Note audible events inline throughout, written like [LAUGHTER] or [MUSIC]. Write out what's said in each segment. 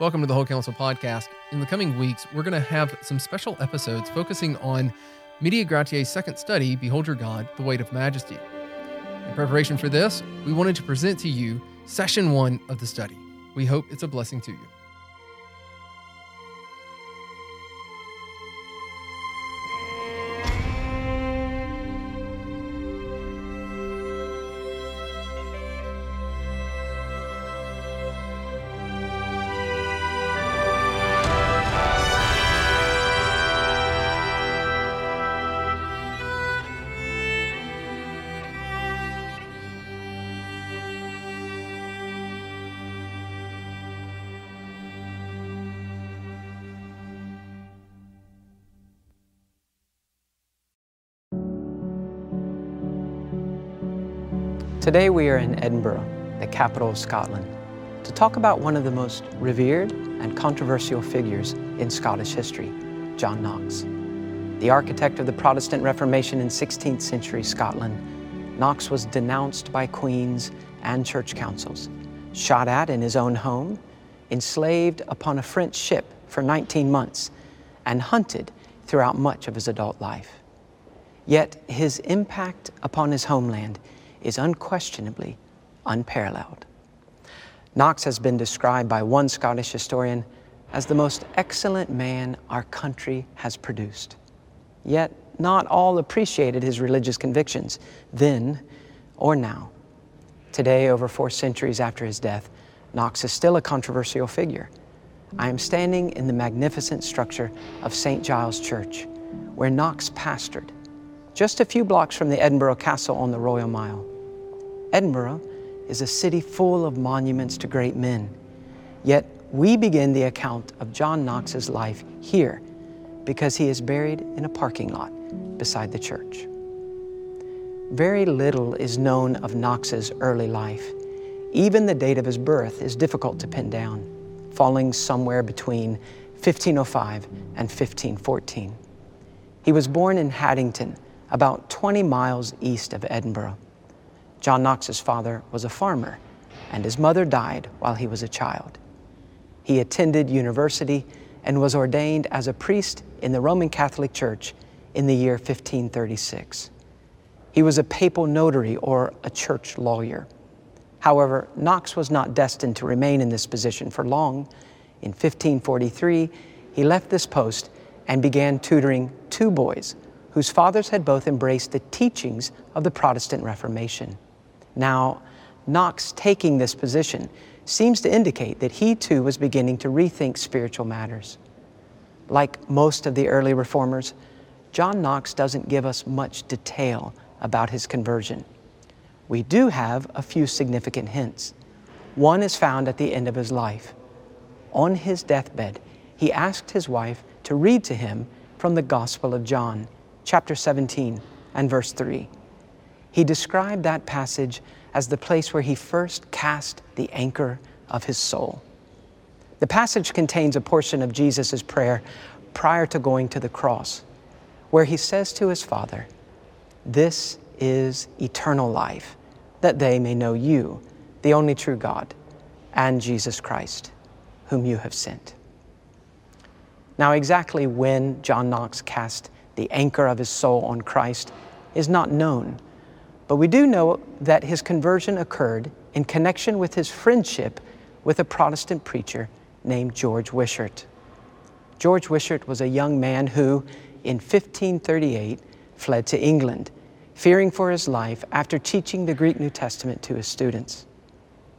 Welcome to the Whole Counsel podcast. In the coming weeks, we're going to have some special episodes focusing on Media Gratiae's second study, Behold Your God, The Weight of Majesty. In preparation for this, we wanted to present to you session one of the study. We hope it's a blessing to you. Today we are in Edinburgh, the capital of Scotland, to talk about one of the most revered and controversial figures in Scottish history, John Knox. The architect of the Protestant Reformation in 16th century Scotland, Knox was denounced by queens and church councils, shot at in his own home, enslaved upon a French ship for 19 months, and hunted throughout much of his adult life. Yet his impact upon his homeland is unquestionably unparalleled. Knox has been described by one Scottish historian as the most excellent man our country has produced. Yet, not all appreciated his religious convictions then or now. Today, over four centuries after his death, Knox is still a controversial figure. I am standing in the magnificent structure of St. Giles Church, where Knox pastored, just a few blocks from the Edinburgh Castle on the Royal Mile. Edinburgh is a city full of monuments to great men. Yet we begin the account of John Knox's life here because he is buried in a parking lot beside the church. Very little is known of Knox's early life. Even the date of his birth is difficult to pin down, falling somewhere between 1505 and 1514. He was born in Haddington, about 20 miles east of Edinburgh. John Knox's father was a farmer, and his mother died while he was a child. He attended university and was ordained as a priest in the Roman Catholic Church in the year 1536. He was a papal notary or a church lawyer. However, Knox was not destined to remain in this position for long. In 1543, he left this post and began tutoring two boys whose fathers had both embraced the teachings of the Protestant Reformation. Now, Knox taking this position seems to indicate that he too was beginning to rethink spiritual matters. Like most of the early reformers, John Knox doesn't give us much detail about his conversion. We do have a few significant hints. One is found at the end of his life. On his deathbed, he asked his wife to read to him from the Gospel of John, chapter 17 and verse 3 he described that passage as the place where he first cast the anchor of his soul. The passage contains a portion of Jesus' prayer prior to going to the cross, where he says to his Father, This is eternal life, that they may know you, the only true God, and Jesus Christ, whom you have sent. Now, exactly when John Knox cast the anchor of his soul on Christ is not known but we do know that his conversion occurred in connection with his friendship with a Protestant preacher named George Wishart. George Wishart was a young man who, in 1538, fled to England, fearing for his life after teaching the Greek New Testament to his students.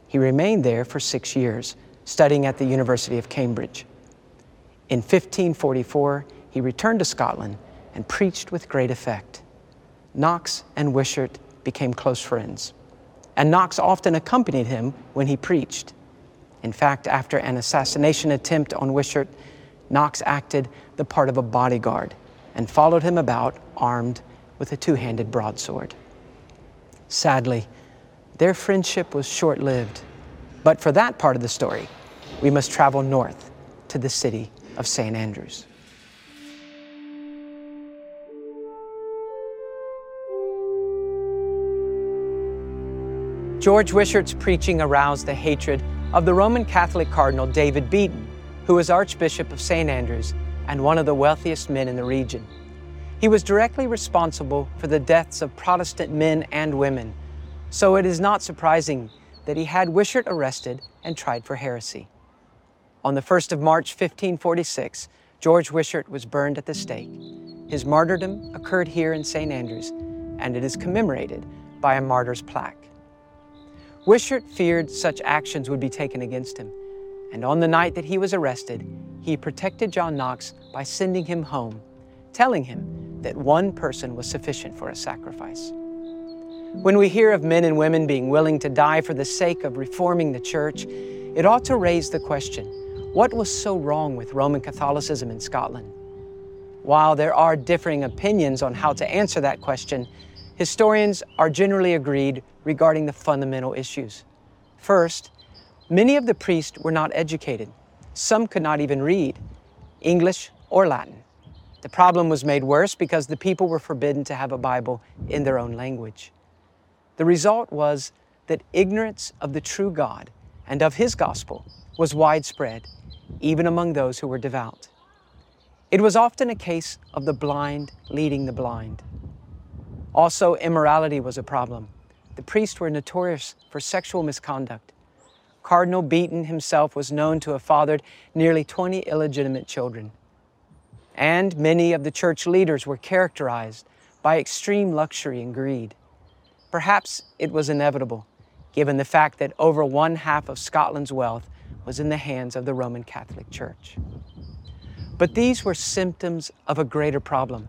He remained there for six years, studying at the University of Cambridge. In 1544, he returned to Scotland and preached with great effect. Knox and Wishart became close friends. And Knox often accompanied him when he preached. In fact, after an assassination attempt on Wishart, Knox acted the part of a bodyguard and followed him about armed with a two handed broadsword. Sadly, their friendship was short lived. But for that part of the story, we must travel north to the city of St. Andrews. George Wishart's preaching aroused the hatred of the Roman Catholic Cardinal David Beaton, who was Archbishop of St. Andrews and one of the wealthiest men in the region. He was directly responsible for the deaths of Protestant men and women, so it is not surprising that he had Wishart arrested and tried for heresy. On the 1st of March 1546, George Wishart was burned at the stake. His martyrdom occurred here in St. Andrews, and it is commemorated by a martyr's plaque. Wishart feared such actions would be taken against him, and on the night that he was arrested, he protected John Knox by sending him home, telling him that one person was sufficient for a sacrifice. When we hear of men and women being willing to die for the sake of reforming the church, it ought to raise the question what was so wrong with Roman Catholicism in Scotland? While there are differing opinions on how to answer that question, historians are generally agreed regarding the fundamental issues. First, many of the priests were not educated. Some could not even read English or Latin. The problem was made worse because the people were forbidden to have a Bible in their own language. The result was that ignorance of the true God and of His gospel was widespread even among those who were devout. It was often a case of the blind leading the blind. Also, immorality was a problem. The priests were notorious for sexual misconduct. Cardinal Beaton himself was known to have fathered nearly 20 illegitimate children. And many of the church leaders were characterized by extreme luxury and greed. Perhaps it was inevitable, given the fact that over one half of Scotland's wealth was in the hands of the Roman Catholic Church. But these were symptoms of a greater problem.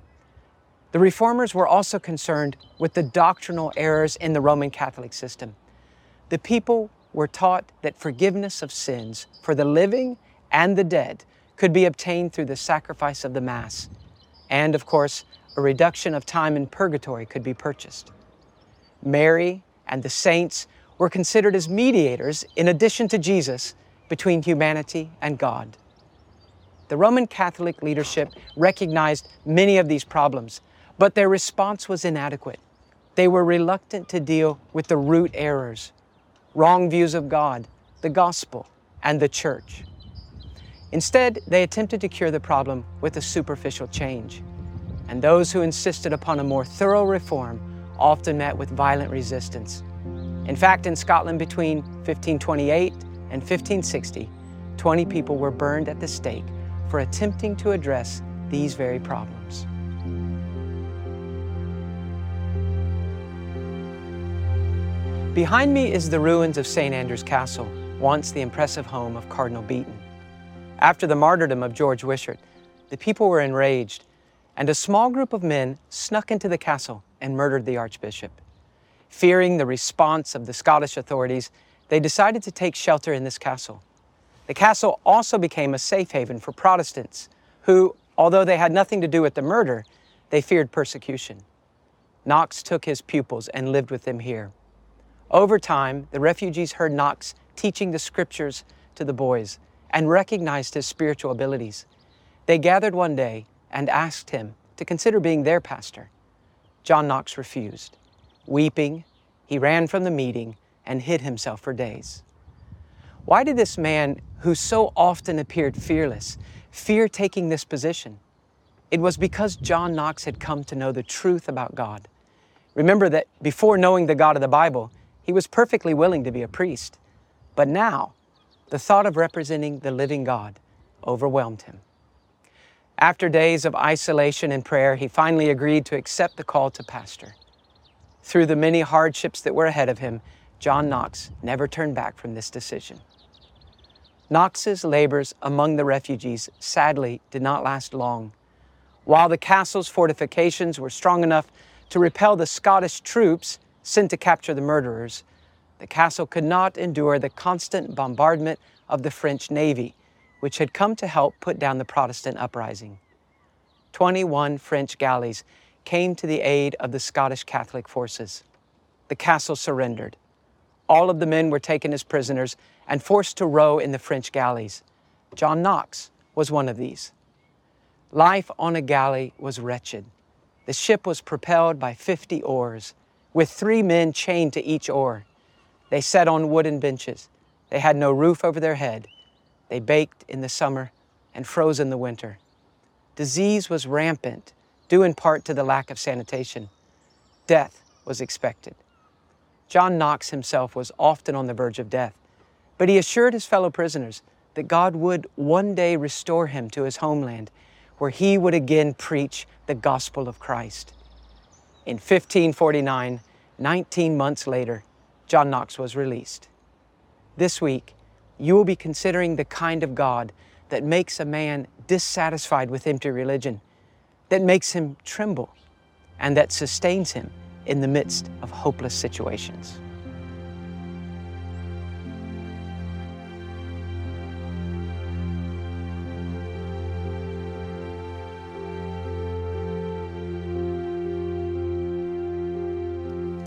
The reformers were also concerned with the doctrinal errors in the Roman Catholic system. The people were taught that forgiveness of sins for the living and the dead could be obtained through the sacrifice of the Mass. And, of course, a reduction of time in purgatory could be purchased. Mary and the saints were considered as mediators, in addition to Jesus, between humanity and God. The Roman Catholic leadership recognized many of these problems, but their response was inadequate. They were reluctant to deal with the root errors, wrong views of God, the gospel, and the church. Instead, they attempted to cure the problem with a superficial change. And those who insisted upon a more thorough reform often met with violent resistance. In fact, in Scotland between 1528 and 1560, 20 people were burned at the stake for attempting to address these very problems. Behind me is the ruins of St. Andrew's Castle, once the impressive home of Cardinal Beaton. After the martyrdom of George Wishart, the people were enraged, and a small group of men snuck into the castle and murdered the Archbishop. Fearing the response of the Scottish authorities, they decided to take shelter in this castle. The castle also became a safe haven for Protestants who, although they had nothing to do with the murder, they feared persecution. Knox took his pupils and lived with them here. Over time, the refugees heard Knox teaching the scriptures to the boys and recognized his spiritual abilities. They gathered one day and asked him to consider being their pastor. John Knox refused. Weeping, he ran from the meeting and hid himself for days. Why did this man, who so often appeared fearless, fear taking this position? It was because John Knox had come to know the truth about God. Remember that before knowing the God of the Bible, he was perfectly willing to be a priest. But now, the thought of representing the living God overwhelmed him. After days of isolation and prayer, he finally agreed to accept the call to pastor. Through the many hardships that were ahead of him, John Knox never turned back from this decision. Knox's labors among the refugees sadly did not last long. While the castle's fortifications were strong enough to repel the Scottish troops sent to capture the murderers, the castle could not endure the constant bombardment of the French Navy, which had come to help put down the Protestant uprising. 21 French galleys came to the aid of the Scottish Catholic forces. The castle surrendered. All of the men were taken as prisoners and forced to row in the French galleys. John Knox was one of these. Life on a galley was wretched. The ship was propelled by 50 oars, with three men chained to each oar. They sat on wooden benches. They had no roof over their head. They baked in the summer and froze in the winter. Disease was rampant, due in part to the lack of sanitation. Death was expected. John Knox himself was often on the verge of death, but he assured his fellow prisoners that God would one day restore him to his homeland, where he would again preach the gospel of Christ. In 1549, 19 months later, John Knox was released. This week, you will be considering the kind of God that makes a man dissatisfied with empty religion, that makes him tremble, and that sustains him in the midst of hopeless situations.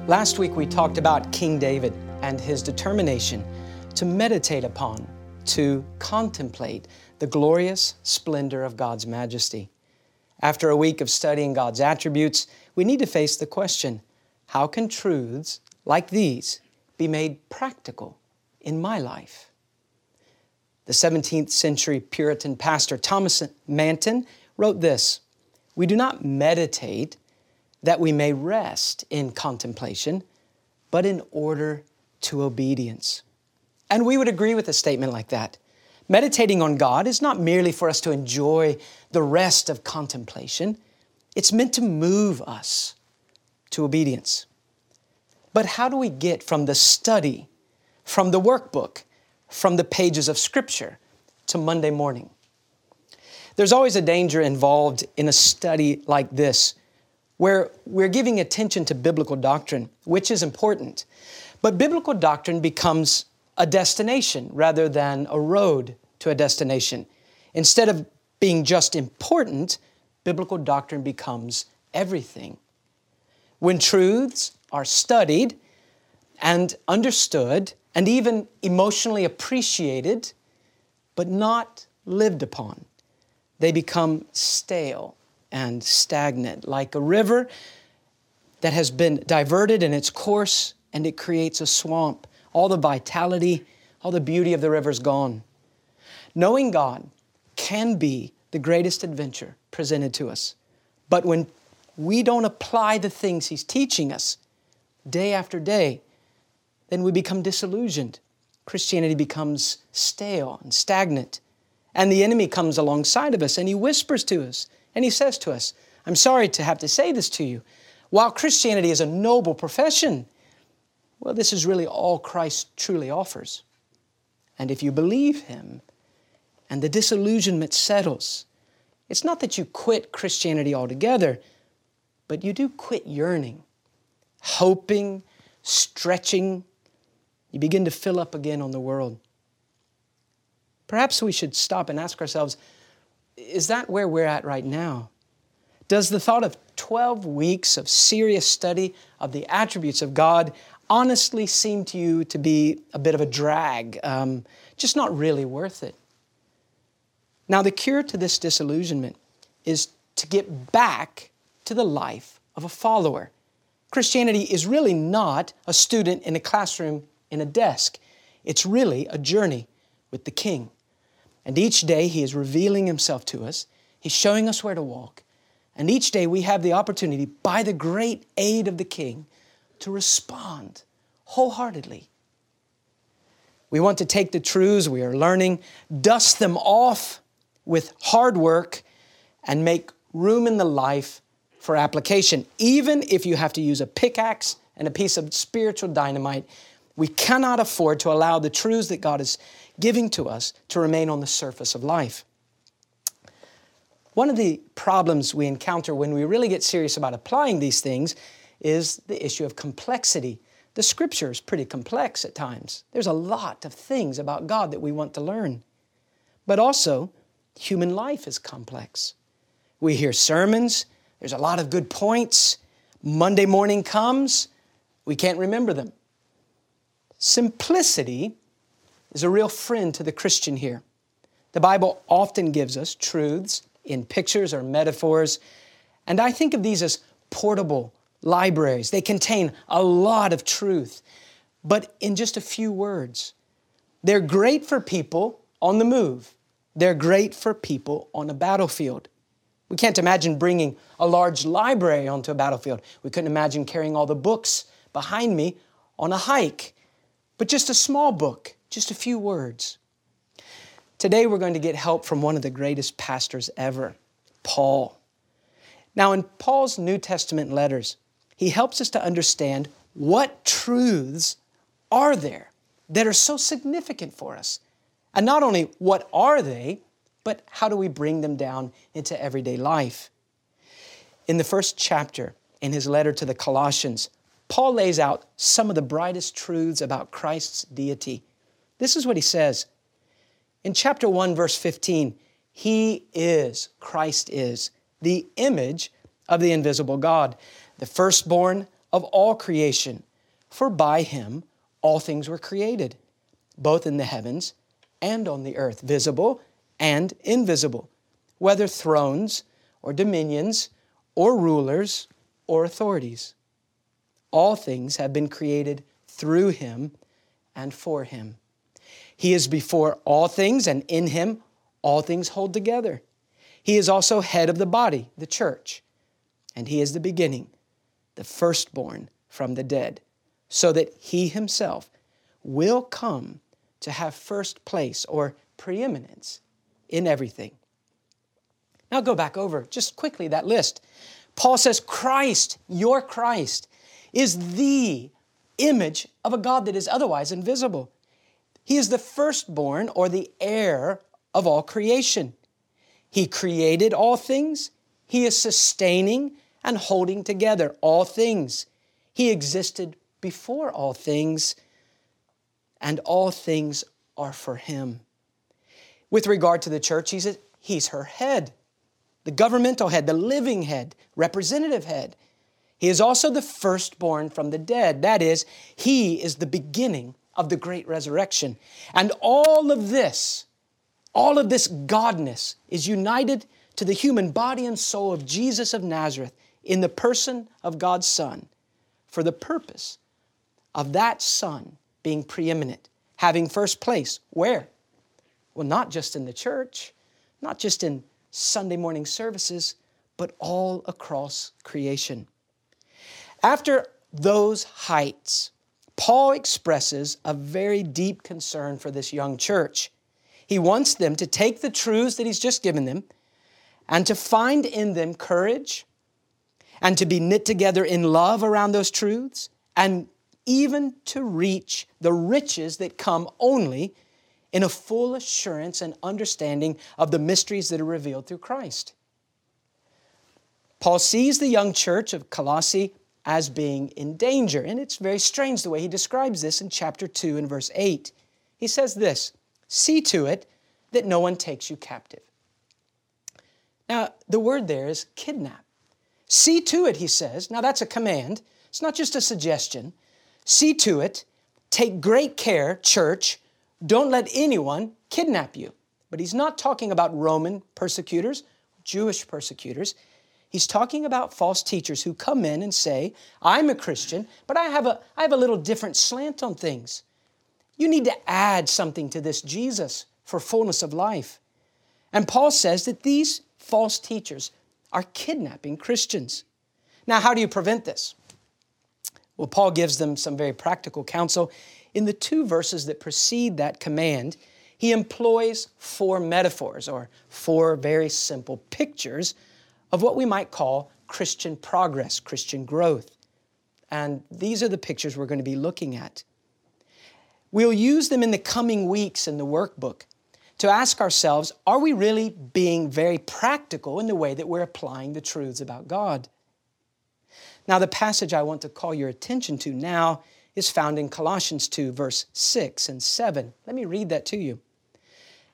Last week we talked about King David and his determination to meditate upon, to contemplate the glorious splendor of God's majesty. After a week of studying God's attributes, we need to face the question how can truths like these be made practical in my life? The 17th century Puritan pastor Thomas Manton wrote this We do not meditate that we may rest in contemplation, but in order to obedience. And we would agree with a statement like that. Meditating on God is not merely for us to enjoy the rest of contemplation, it's meant to move us to obedience. But how do we get from the study, from the workbook, from the pages of Scripture to Monday morning? There's always a danger involved in a study like this where we're giving attention to biblical doctrine, which is important. But biblical doctrine becomes a destination rather than a road to a destination. Instead of being just important, biblical doctrine becomes everything. When truths are studied and understood and even emotionally appreciated, but not lived upon, they become stale and stagnant, like a river that has been diverted in its course and it creates a swamp. All the vitality, all the beauty of the river is gone. Knowing God can be the greatest adventure presented to us. But when we don't apply the things He's teaching us day after day, then we become disillusioned. Christianity becomes stale and stagnant. And the enemy comes alongside of us and he whispers to us and he says to us, I'm sorry to have to say this to you. While Christianity is a noble profession, well, this is really all Christ truly offers. And if you believe Him and the disillusionment settles, it's not that you quit Christianity altogether, but you do quit yearning, hoping, stretching. You begin to fill up again on the world. Perhaps we should stop and ask ourselves is that where we're at right now? Does the thought of 12 weeks of serious study of the attributes of God honestly seem to you to be a bit of a drag, um, just not really worth it? Now, the cure to this disillusionment is to get back to the life of a follower. Christianity is really not a student in a classroom in a desk, it's really a journey with the King. And each day He is revealing Himself to us, He's showing us where to walk. And each day we have the opportunity, by the great aid of the King, to respond wholeheartedly. We want to take the truths we are learning, dust them off with hard work, and make room in the life for application. Even if you have to use a pickaxe and a piece of spiritual dynamite, we cannot afford to allow the truths that God is giving to us to remain on the surface of life. One of the problems we encounter when we really get serious about applying these things is the issue of complexity. The scripture is pretty complex at times. There's a lot of things about God that we want to learn. But also, human life is complex. We hear sermons, there's a lot of good points. Monday morning comes, we can't remember them. Simplicity is a real friend to the Christian here. The Bible often gives us truths in pictures or metaphors, and I think of these as portable libraries. They contain a lot of truth, but in just a few words. They're great for people on the move, They're great for people on a battlefield. We can't imagine bringing a large library onto a battlefield. We couldn't imagine carrying all the books behind me on a hike. But just a small book, just a few words. Today we're going to get help from one of the greatest pastors ever, Paul. Now, in Paul's New Testament letters, he helps us to understand what truths are there that are so significant for us. And not only what are they, but how do we bring them down into everyday life? In the first chapter, in his letter to the Colossians, Paul lays out some of the brightest truths about Christ's deity. This is what he says. In chapter 1, verse 15, He is, Christ is, the image of the invisible God, the firstborn of all creation. For by Him all things were created, both in the heavens and on the earth, visible and invisible, whether thrones or dominions or rulers or authorities. All things have been created through him and for him. He is before all things, and in him all things hold together. He is also head of the body, the church, and he is the beginning, the firstborn from the dead, so that he himself will come to have first place or preeminence in everything. Now go back over just quickly that list. Paul says, Christ, your Christ, is the image of a God that is otherwise invisible. He is the firstborn or the heir of all creation. He created all things. He is sustaining and holding together all things. He existed before all things, and all things are for him. With regard to the church, he's, a, he's her head, the governmental head, the living head, representative head. He is also the firstborn from the dead. That is, he is the beginning of the great resurrection. And all of this, all of this godness is united to the human body and soul of Jesus of Nazareth in the person of God's Son for the purpose of that Son being preeminent, having first place. Where? Well, not just in the church, not just in Sunday morning services, but all across creation. After those heights, Paul expresses a very deep concern for this young church. He wants them to take the truths that he's just given them and to find in them courage and to be knit together in love around those truths and even to reach the riches that come only in a full assurance and understanding of the mysteries that are revealed through Christ. Paul sees the young church of Colossae as being in danger, and it's very strange the way he describes this in chapter 2 and verse 8. He says this See to it that no one takes you captive. Now, the word there is kidnap. See to it, he says. Now, that's a command. It's not just a suggestion. See to it, take great care, church, don't let anyone kidnap you. But he's not talking about Roman persecutors, Jewish persecutors. He's talking about false teachers who come in and say, I'm a Christian, but I have a, I have a little different slant on things. You need to add something to this Jesus for fullness of life. And Paul says that these false teachers are kidnapping Christians. Now, how do you prevent this? Well, Paul gives them some very practical counsel. In the two verses that precede that command, he employs four metaphors or four very simple pictures of what we might call Christian progress, Christian growth. And these are the pictures we're going to be looking at. We'll use them in the coming weeks in the workbook to ask ourselves are we really being very practical in the way that we're applying the truths about God? Now, the passage I want to call your attention to now is found in Colossians 2, verse 6 and 7. Let me read that to you.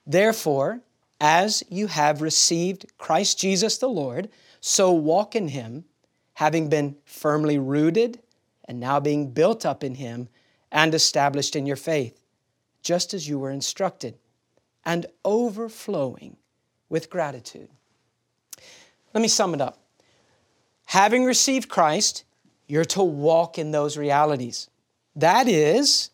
Therefore, as you have received Christ Jesus the Lord, so walk in him, having been firmly rooted and now being built up in him and established in your faith, just as you were instructed, and overflowing with gratitude. Let me sum it up. Having received Christ, you're to walk in those realities. That is,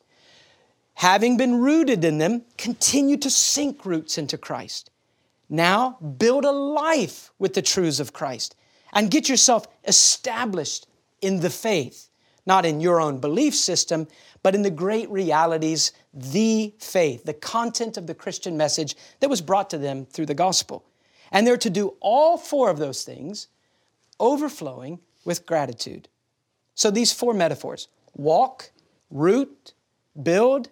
having been rooted in them, continue to sink roots into Christ. Now build a life with the truths of Christ and get yourself established in the faith, not in your own belief system, but in the great realities, the faith, the content of the Christian message that was brought to them through the gospel. And they're to do all four of those things, overflowing with gratitude. So these four metaphors walk, root, build,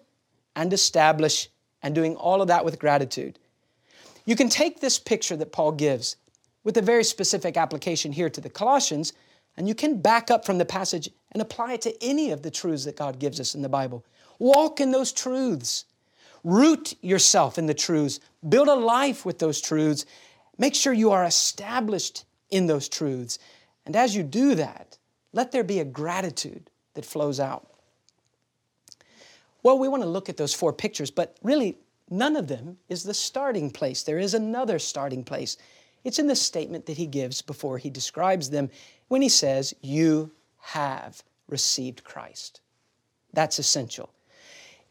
and establish, and doing all of that with gratitude. You can take this picture that Paul gives with a very specific application here to the Colossians, and you can back up from the passage and apply it to any of the truths that God gives us in the Bible. Walk in those truths. Root yourself in the truths. Build a life with those truths. Make sure you are established in those truths. And as you do that, let there be a gratitude that flows out. Well, we want to look at those four pictures, but really, none of them is the starting place. There is another starting place. It's in the statement that he gives before he describes them when he says, You have received Christ. That's essential.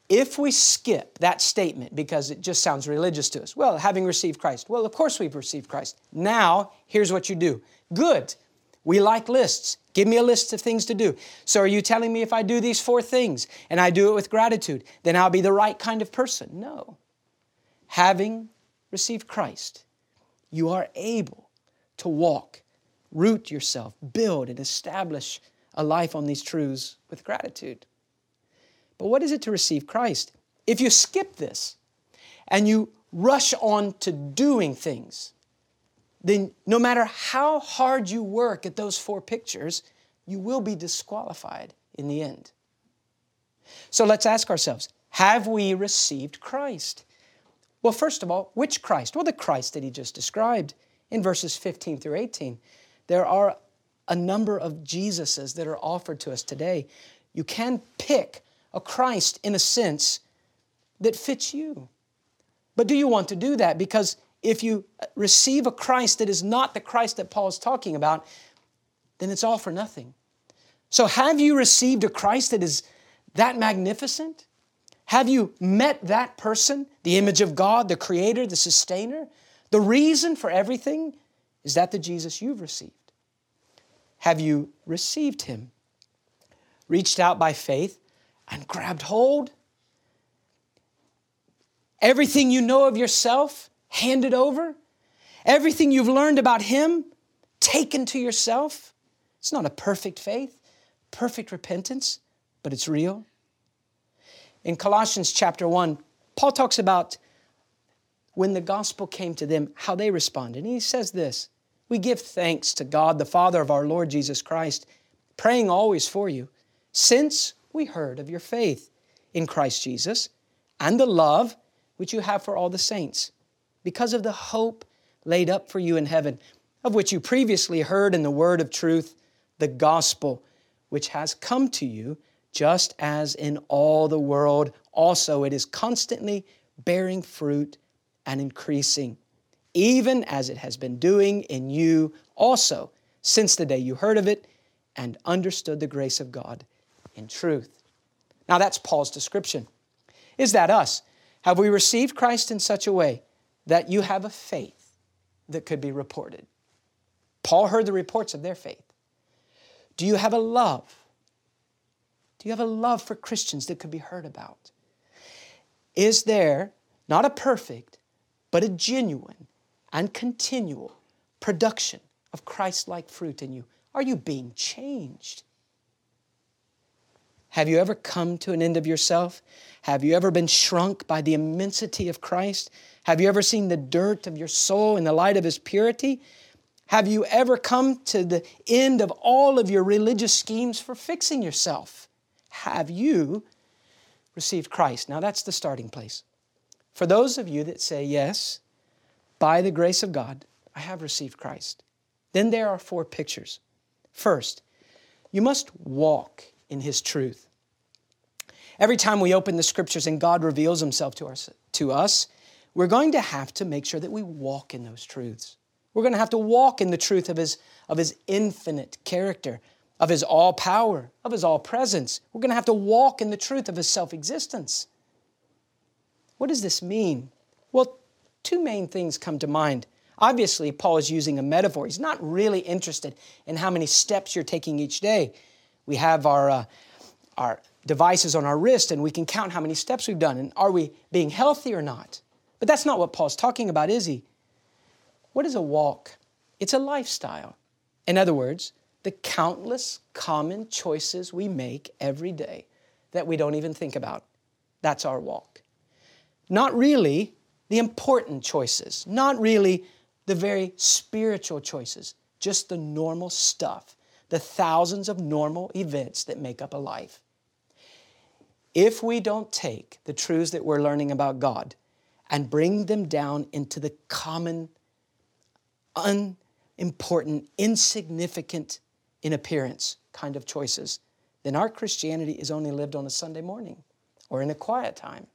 If we skip that statement because it just sounds religious to us, well, having received Christ, well, of course we've received Christ. Now, here's what you do. Good. We like lists. Give me a list of things to do. So, are you telling me if I do these four things and I do it with gratitude, then I'll be the right kind of person? No. Having received Christ, you are able to walk, root yourself, build, and establish a life on these truths with gratitude. But what is it to receive Christ? If you skip this and you rush on to doing things, then no matter how hard you work at those four pictures, you will be disqualified in the end. So let's ask ourselves have we received Christ? Well, first of all, which Christ? Well, the Christ that he just described in verses 15 through 18. There are a number of Jesuses that are offered to us today. You can pick a Christ in a sense that fits you. But do you want to do that? Because if you uh, receive a Christ that is not the Christ that Paul is talking about, then it's all for nothing. So, have you received a Christ that is that magnificent? Have you met that person, the image of God, the creator, the sustainer? The reason for everything is that the Jesus you've received. Have you received him? Reached out by faith and grabbed hold? Everything you know of yourself handed over? Everything you've learned about him taken to yourself? It's not a perfect faith, perfect repentance, but it's real. In Colossians chapter 1, Paul talks about when the gospel came to them, how they responded. And he says this We give thanks to God, the Father of our Lord Jesus Christ, praying always for you, since we heard of your faith in Christ Jesus and the love which you have for all the saints, because of the hope laid up for you in heaven, of which you previously heard in the word of truth, the gospel, which has come to you just as in all the world also it is constantly bearing fruit and increasing, even as it has been doing in you also since the day you heard of it and understood the grace of God in truth. Now that's Paul's description. Is that us? Have we received Christ in such a way that you have a faith that could be reported? Paul heard the reports of their faith. Do you have a love do you have a love for Christians that could be heard about? Is there not a perfect, but a genuine and continual production of Christ like fruit in you? Are you being changed? Have you ever come to an end of yourself? Have you ever been shrunk by the immensity of Christ? Have you ever seen the dirt of your soul in the light of His purity? Have you ever come to the end of all of your religious schemes for fixing yourself? Have you received Christ? Now that's the starting place. For those of you that say, Yes, by the grace of God, I have received Christ, then there are four pictures. First, you must walk in His truth. Every time we open the scriptures and God reveals Himself to, us, to us, we're going to have to make sure that we walk in those truths. We're going to have to walk in the truth of His, of his infinite character, of His all power, of His all presence. We're going to have to walk in the truth of His self existence. What does this mean? Well, two main things come to mind. Obviously, Paul is using a metaphor. He's not really interested in how many steps you're taking each day. We have our, uh, our devices on our wrist and we can count how many steps we've done and are we being healthy or not. But that's not what Paul's talking about, is he? What is a walk? It's a lifestyle. In other words, the countless common choices we make every day that we don't even think about. That's our walk. Not really the important choices, not really the very spiritual choices, just the normal stuff, the thousands of normal events that make up a life. If we don't take the truths that we're learning about God and bring them down into the common, unimportant, insignificant in appearance kind of choices, then our Christianity is only lived on a Sunday morning or in a quiet time.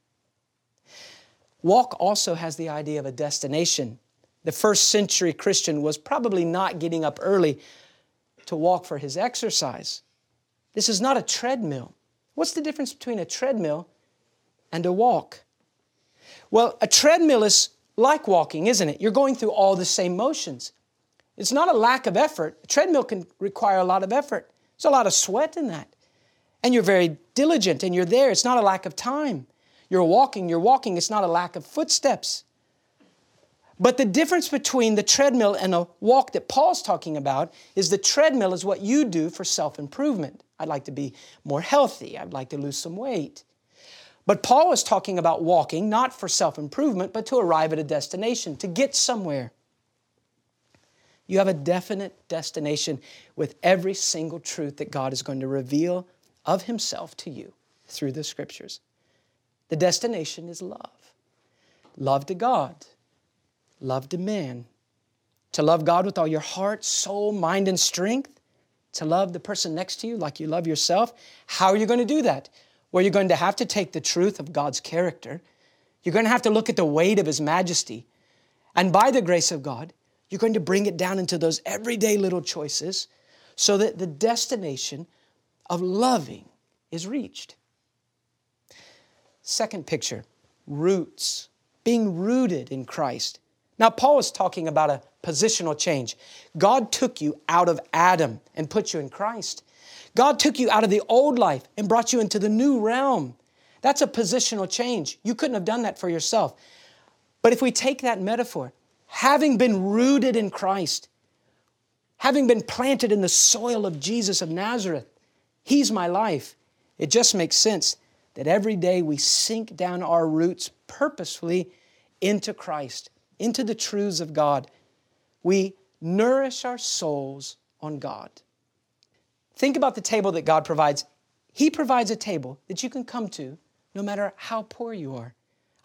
Walk also has the idea of a destination. The first century Christian was probably not getting up early to walk for his exercise. This is not a treadmill. What's the difference between a treadmill and a walk? Well, a treadmill is like walking, isn't it? You're going through all the same motions. It's not a lack of effort. A treadmill can require a lot of effort. There's a lot of sweat in that. And you're very diligent and you're there. It's not a lack of time. You're walking, you're walking. It's not a lack of footsteps. But the difference between the treadmill and a walk that Paul's talking about is the treadmill is what you do for self improvement. I'd like to be more healthy. I'd like to lose some weight. But Paul is talking about walking not for self improvement, but to arrive at a destination, to get somewhere. You have a definite destination with every single truth that God is going to reveal of Himself to you through the Scriptures. The destination is love love to God, love to man. To love God with all your heart, soul, mind, and strength. To love the person next to you like you love yourself. How are you going to do that? Well, you're going to have to take the truth of God's character. You're going to have to look at the weight of His majesty. And by the grace of God, you're going to bring it down into those everyday little choices so that the destination of loving is reached. Second picture roots, being rooted in Christ. Now, Paul is talking about a positional change. God took you out of Adam and put you in Christ. God took you out of the old life and brought you into the new realm. That's a positional change. You couldn't have done that for yourself. But if we take that metaphor, having been rooted in Christ, having been planted in the soil of Jesus of Nazareth, He's my life. It just makes sense that every day we sink down our roots purposefully into Christ, into the truths of God. We nourish our souls on God. Think about the table that God provides. He provides a table that you can come to no matter how poor you are.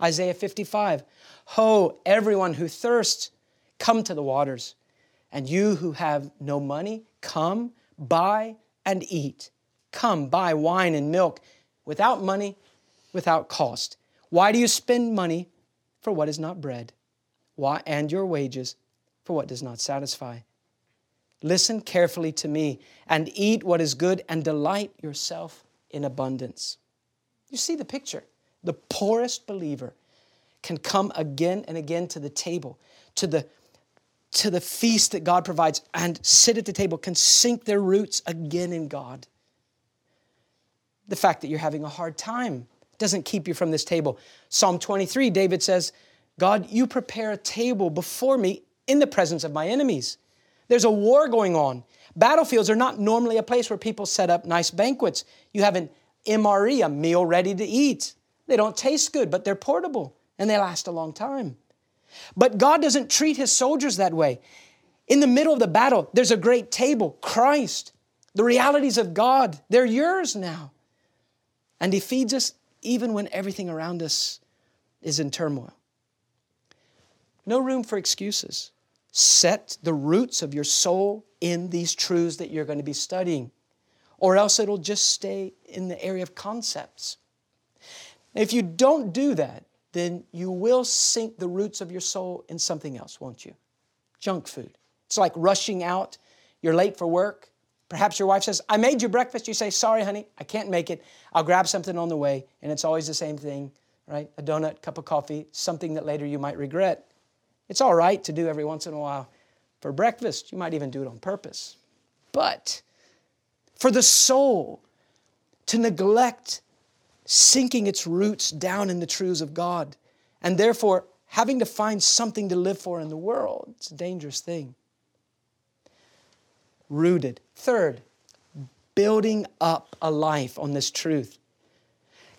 Isaiah 55 Ho, everyone who thirsts, come to the waters. And you who have no money, come, buy, and eat. Come, buy wine and milk without money, without cost. Why do you spend money for what is not bread? Why, and your wages for what does not satisfy? Listen carefully to me and eat what is good and delight yourself in abundance. You see the picture. The poorest believer can come again and again to the table, to the, to the feast that God provides, and sit at the table, can sink their roots again in God. The fact that you're having a hard time doesn't keep you from this table. Psalm 23, David says, God, you prepare a table before me in the presence of my enemies. There's a war going on. Battlefields are not normally a place where people set up nice banquets. You have an MRE, a meal ready to eat. They don't taste good, but they're portable and they last a long time. But God doesn't treat his soldiers that way. In the middle of the battle, there's a great table, Christ, the realities of God. They're yours now. And he feeds us even when everything around us is in turmoil. No room for excuses. Set the roots of your soul in these truths that you're going to be studying, or else it'll just stay in the area of concepts. If you don't do that, then you will sink the roots of your soul in something else, won't you? Junk food. It's like rushing out. You're late for work. Perhaps your wife says, I made you breakfast. You say, Sorry, honey, I can't make it. I'll grab something on the way. And it's always the same thing, right? A donut, cup of coffee, something that later you might regret. It's all right to do every once in a while for breakfast. You might even do it on purpose. But for the soul to neglect sinking its roots down in the truths of God and therefore having to find something to live for in the world, it's a dangerous thing. Rooted. Third, building up a life on this truth.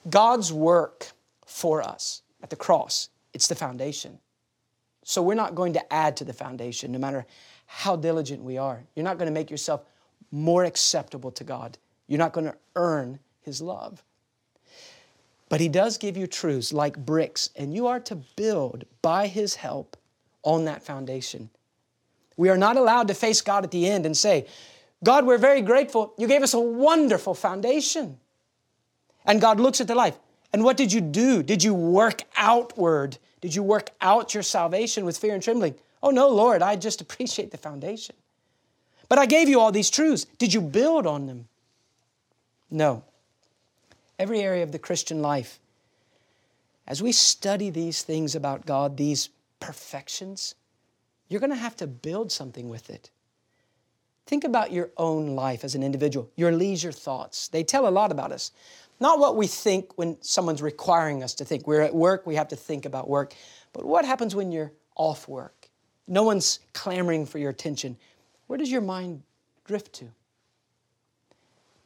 God's work for us at the cross, it's the foundation. So we're not going to add to the foundation no matter how diligent we are. You're not going to make yourself more acceptable to God. You're not going to earn His love. But He does give you truths like bricks, and you are to build by His help on that foundation. We are not allowed to face God at the end and say, God, we're very grateful. You gave us a wonderful foundation. And God looks at the life. And what did you do? Did you work outward? Did you work out your salvation with fear and trembling? Oh, no, Lord, I just [LAUGHS] appreciate the foundation. But I gave you all these truths. Did you build on them? No. Every area of the Christian life, as we study these things about God, these perfections, you're going to have to build something with it. Think about your own life as an individual, your leisure thoughts. They tell a lot about us. Not what we think when someone's requiring us to think. We're at work, we have to think about work. But what happens when you're off work? No one's clamoring for your attention. Where does your mind drift to?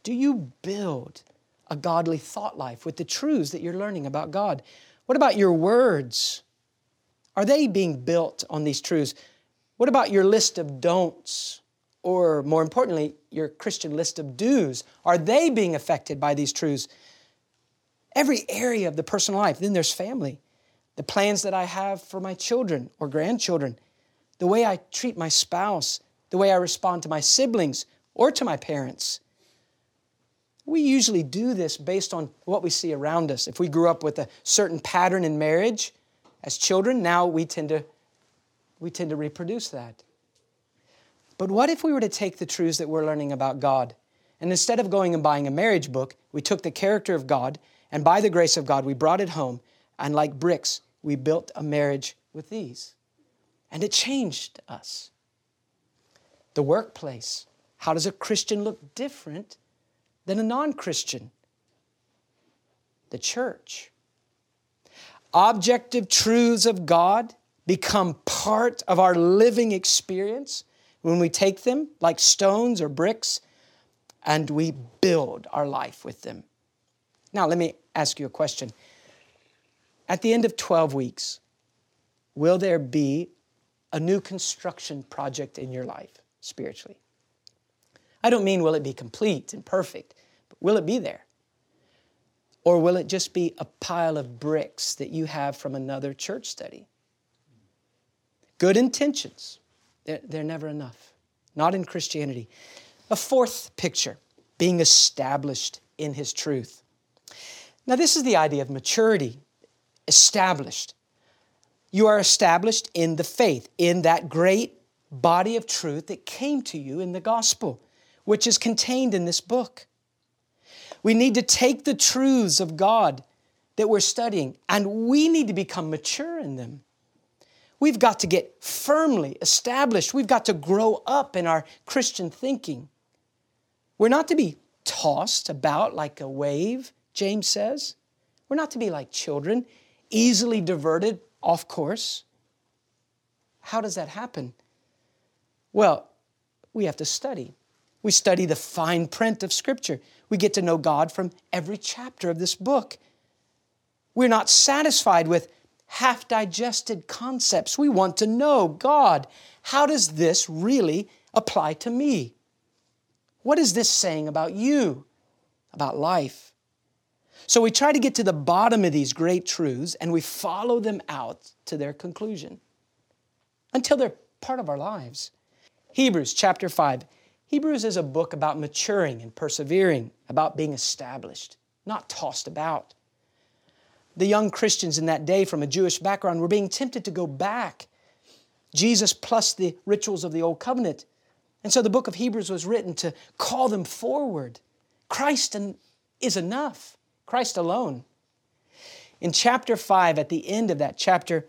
Do you build a godly thought life with the truths that you're learning about God? What about your words? Are they being built on these truths? What about your list of don'ts? Or more importantly, your Christian list of do's? Are they being affected by these truths? Every area of the personal life. Then there's family. The plans that I have for my children or grandchildren, the way I treat my spouse, the way I respond to my siblings or to my parents. We usually do this based on what we see around us. If we grew up with a certain pattern in marriage as children, now we tend to, we tend to reproduce that. But what if we were to take the truths that we're learning about God and instead of going and buying a marriage book, we took the character of God and by the grace of God, we brought it home and like bricks, we built a marriage with these. And it changed us. The workplace. How does a Christian look different than a non Christian? The church. Objective truths of God become part of our living experience when we take them like stones or bricks and we build our life with them. Now, let me ask you a question. At the end of 12 weeks, will there be a new construction project in your life spiritually? I don't mean will it be complete and perfect, but will it be there? Or will it just be a pile of bricks that you have from another church study? Good intentions, they're, they're never enough. Not in Christianity. A fourth picture being established in His truth. Now, this is the idea of maturity, established. You are established in the faith, in that great body of truth that came to you in the gospel, which is contained in this book. We need to take the truths of God that we're studying and we need to become mature in them. We've got to get firmly established. We've got to grow up in our Christian thinking. We're not to be tossed about like a wave James says. We're not to be like children, easily diverted off course. How does that happen? Well, we have to study. We study the fine print of Scripture. We get to know God from every chapter of this book. We're not satisfied with half digested concepts. We want to know God. How does this really apply to me? What is this saying about you, about life? So we try to get to the bottom of these great truths and we follow them out to their conclusion until they're part of our lives. Hebrews chapter 5. Hebrews is a book about maturing and persevering, about being established, not tossed about. The young Christians in that day from a Jewish background were being tempted to go back. Jesus plus the rituals of the Old Covenant. And so the book of Hebrews was written to call them forward. Christ is enough. Christ alone. In chapter 5, at the end of that chapter,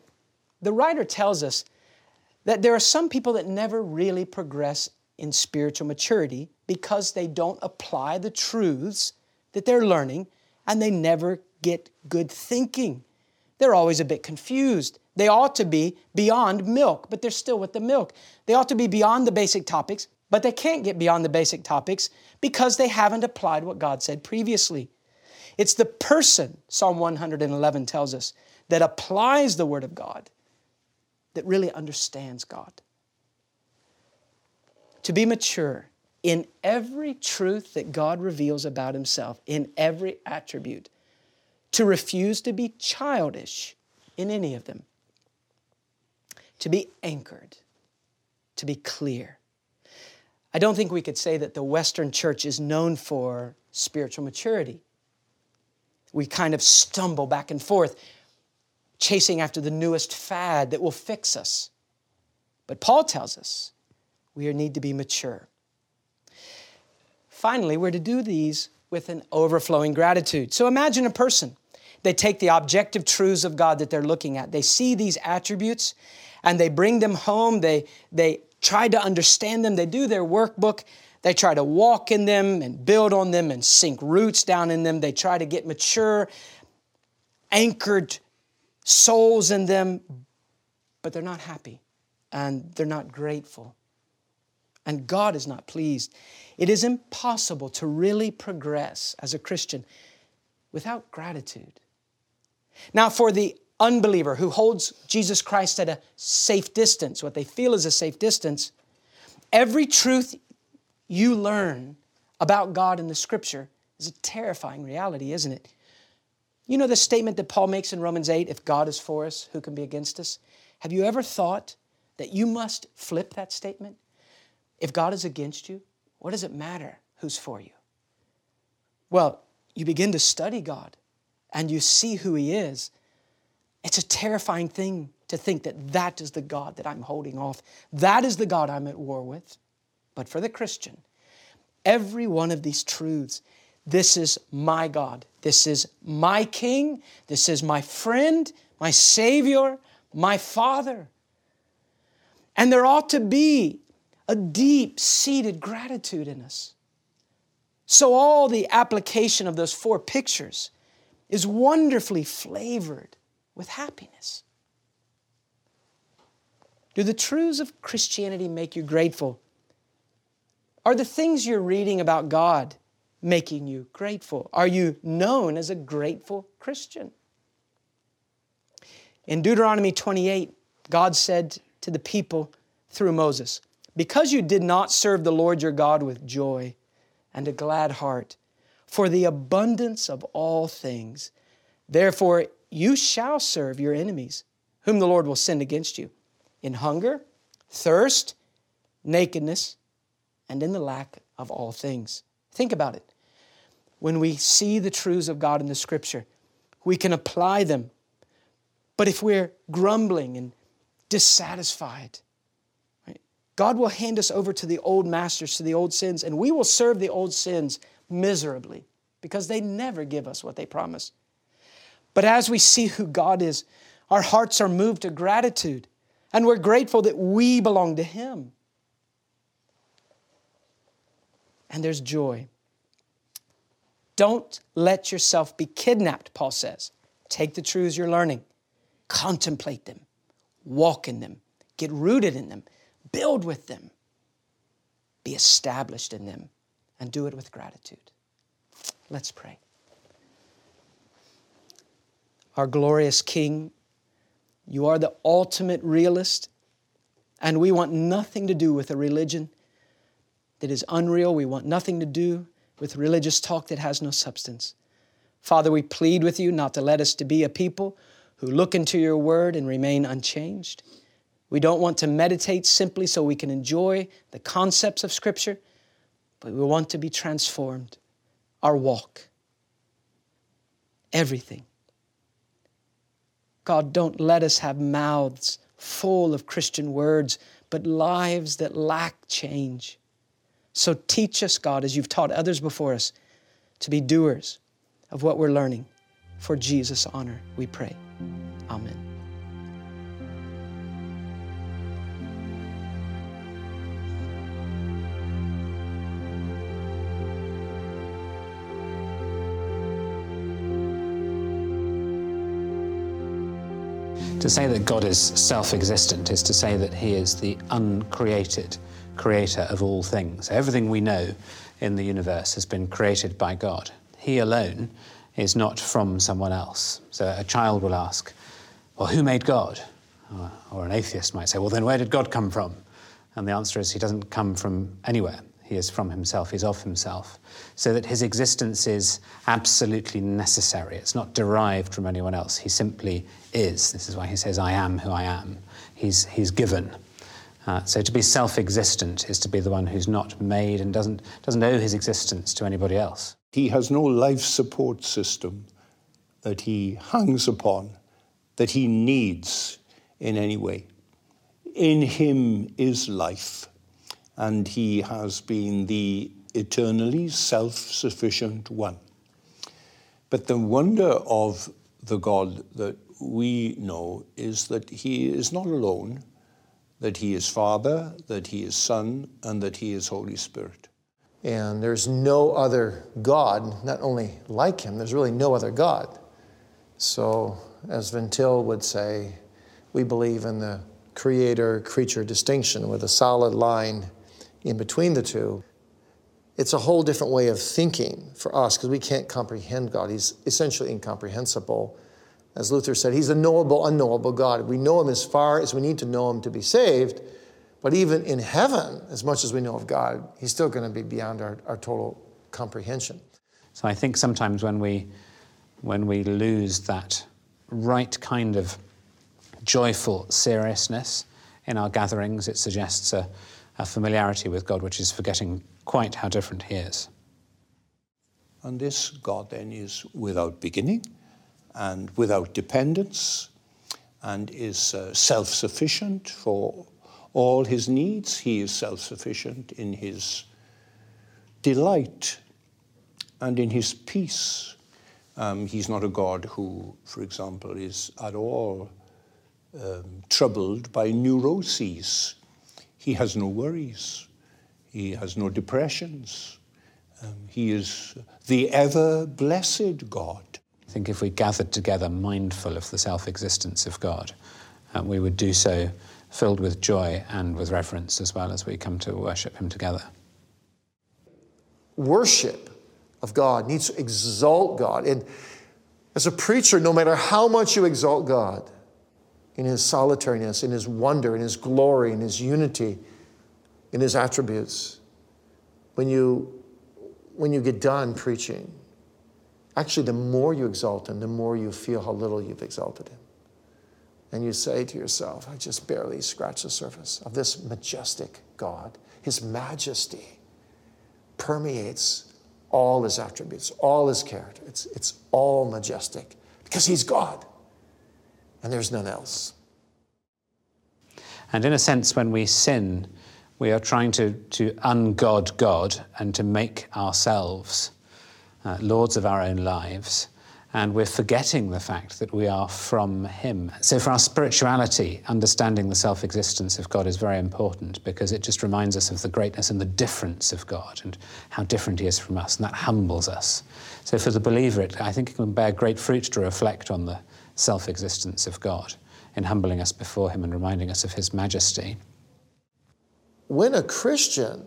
the writer tells us that there are some people that never really progress in spiritual maturity because they don't apply the truths that they're learning and they never get good thinking. They're always a bit confused. They ought to be beyond milk, but they're still with the milk. They ought to be beyond the basic topics, but they can't get beyond the basic topics because they haven't applied what God said previously. It's the person, Psalm 111 tells us, that applies the Word of God that really understands God. To be mature in every truth that God reveals about Himself, in every attribute, to refuse to be childish in any of them, to be anchored, to be clear. I don't think we could say that the Western church is known for spiritual maturity. We kind of stumble back and forth, chasing after the newest fad that will fix us. But Paul tells us we need to be mature. Finally, we're to do these with an overflowing gratitude. So imagine a person. They take the objective truths of God that they're looking at, they see these attributes, and they bring them home. They, they try to understand them. They do their workbook. They try to walk in them and build on them and sink roots down in them. They try to get mature, anchored souls in them, but they're not happy and they're not grateful. And God is not pleased. It is impossible to really progress as a Christian without gratitude. Now, for the unbeliever who holds Jesus Christ at a safe distance, what they feel is a safe distance, every truth you learn about God in the scripture is a terrifying reality, isn't it? You know the statement that Paul makes in Romans 8 if God is for us, who can be against us? Have you ever thought that you must flip that statement? If God is against you, what does it matter who's for you? Well, you begin to study God and you see who He is. It's a terrifying thing to think that that is the God that I'm holding off. That is the God I'm at war with. But for the Christian, every one of these truths this is my God, this is my King, this is my friend, my Savior, my Father. And there ought to be a deep seated gratitude in us. So, all the application of those four pictures is wonderfully flavored with happiness. Do the truths of Christianity make you grateful? Are the things you're reading about God making you grateful? Are you known as a grateful Christian? In Deuteronomy 28, God said to the people through Moses, Because you did not serve the Lord your God with joy and a glad heart, for the abundance of all things, therefore you shall serve your enemies, whom the Lord will send against you, in hunger, thirst, nakedness, and in the lack of all things. Think about it. When we see the truths of God in the Scripture, we can apply them. But if we're grumbling and dissatisfied, God will hand us over to the old masters, to the old sins, and we will serve the old sins miserably because they never give us what they promise. But as we see who God is, our hearts are moved to gratitude, and we're grateful that we belong to Him. and there's joy. Don't let yourself be kidnapped, Paul says. Take the truths you're learning, contemplate them, walk in them, get rooted in them, build with them, be established in them, and do it with gratitude. Let's pray. Our glorious King, you are the ultimate realist, and we want nothing to do with a religion that is unreal. We want nothing to do with religious talk that has no substance. Father, we plead with you not to let us to be a people who look into your word and remain unchanged. We don't want to meditate simply so we can enjoy the concepts of Scripture, but we want to be transformed. Our walk, everything. God, don't let us have mouths full of Christian words, but lives that lack change. So teach us, God, as you've taught others before us, to be doers of what we're learning. For Jesus' honor, we pray. Amen. To say that God is self existent is to say that He is the uncreated creator of all things. Everything we know in the universe has been created by God. He alone is not from someone else. So a child will ask, Well, who made God? Or an atheist might say, Well, then where did God come from? And the answer is, He doesn't come from anywhere. He is from himself, he's of himself. So that his existence is absolutely necessary. It's not derived from anyone else. He simply is. This is why he says, I am who I am. He's, he's given. Uh, so to be self-existent is to be the one who's not made and doesn't, doesn't owe his existence to anybody else. He has no life support system that he hangs upon, that he needs in any way. In him is life and he has been the eternally self sufficient one. But the wonder of the God that we know is that he is not alone, that he is Father, that he is Son, and that he is Holy Spirit. And there's no other God, not only like him, there's really no other God. So, as Van Til would say, we believe in the creator creature distinction with a solid line in between the two, it's a whole different way of thinking for us because we can't comprehend God. He's essentially incomprehensible. As Luther said, He's a knowable, unknowable God. We know Him as far as we need to know Him to be saved, but even in heaven, as much as we know of God, He's still going to be beyond our, our total comprehension. So I think sometimes when we, when we lose that right kind of joyful seriousness in our gatherings, it suggests a a familiarity with God which is forgetting quite how different He is. And this God then is without beginning and without dependence and is uh, self sufficient for all his needs. He is self sufficient in his delight and in his peace. Um, he's not a God who, for example, is at all um, troubled by neuroses he has no worries. He has no depressions. Um, he is the ever blessed God. I think if we gathered together mindful of the self existence of God, uh, we would do so filled with joy and with reverence as well as we come to worship Him together. Worship of God needs to exalt God. And as a preacher, no matter how much you exalt God, in his solitariness, in his wonder, in his glory, in his unity, in his attributes. When you, when you get done preaching, actually, the more you exalt him, the more you feel how little you've exalted him. And you say to yourself, I just barely scratched the surface of this majestic God. His majesty permeates all his attributes, all his character. It's, it's all majestic because he's God and there's none else. And in a sense, when we sin, we are trying to, to ungod God and to make ourselves uh, lords of our own lives. And we're forgetting the fact that we are from Him. So, for our spirituality, understanding the self existence of God is very important because it just reminds us of the greatness and the difference of God and how different He is from us, and that humbles us. So, for the believer, it, I think it can bear great fruit to reflect on the self existence of God in humbling us before Him and reminding us of His majesty. When a Christian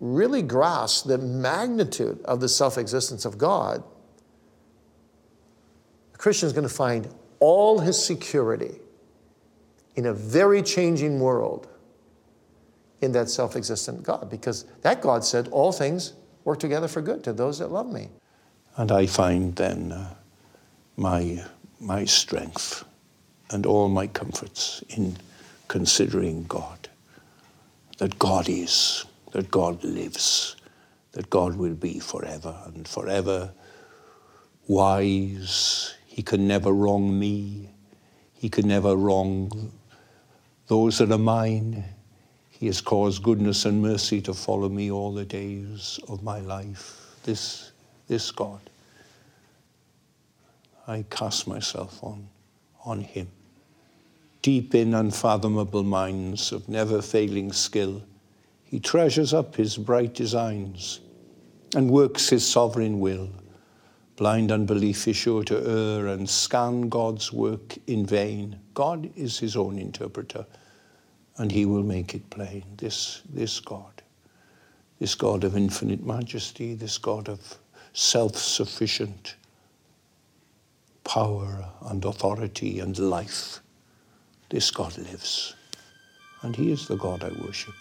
really grasps the magnitude of the self existence of God, a Christian is going to find all his security in a very changing world in that self existent God, because that God said, All things work together for good to those that love me. And I find then uh, my my strength and all my comforts in considering God. That God is, that God lives, that God will be forever and forever wise. He can never wrong me. He can never wrong those that are mine. He has caused goodness and mercy to follow me all the days of my life. This, this God. I cast myself on, on him. Deep in unfathomable minds of never failing skill, he treasures up his bright designs and works his sovereign will, Blind unbelief is sure to err and scan God's work in vain. God is his own interpreter, and he will make it plain. This, this God, this God of infinite majesty, this God of self sufficient power and authority and life, this God lives. And he is the God I worship.